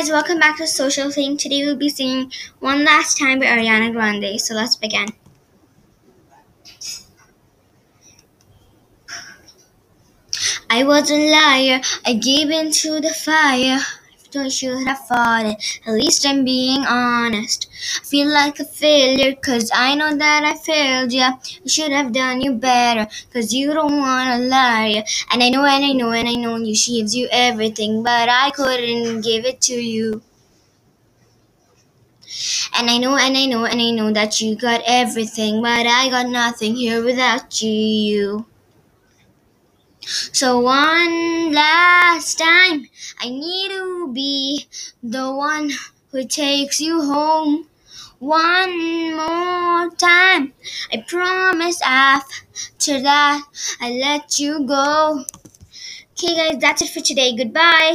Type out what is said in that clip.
guys, welcome back to Social Thing. Today we'll be singing One Last Time by Ariana Grande. So let's begin. I was a liar, I gave in to the fire. I should have fought it, at least I'm being honest. I feel like a failure, cause I know that I failed ya. I should have done you better, cause you don't wanna lie. And I know, and I know, and I know you, she gives you everything, but I couldn't give it to you. And I know, and I know, and I know that you got everything, but I got nothing here without you. So one last time, I need to be the one who takes you home. One more time, I promise after that I let you go. Okay, guys, that's it for today. Goodbye.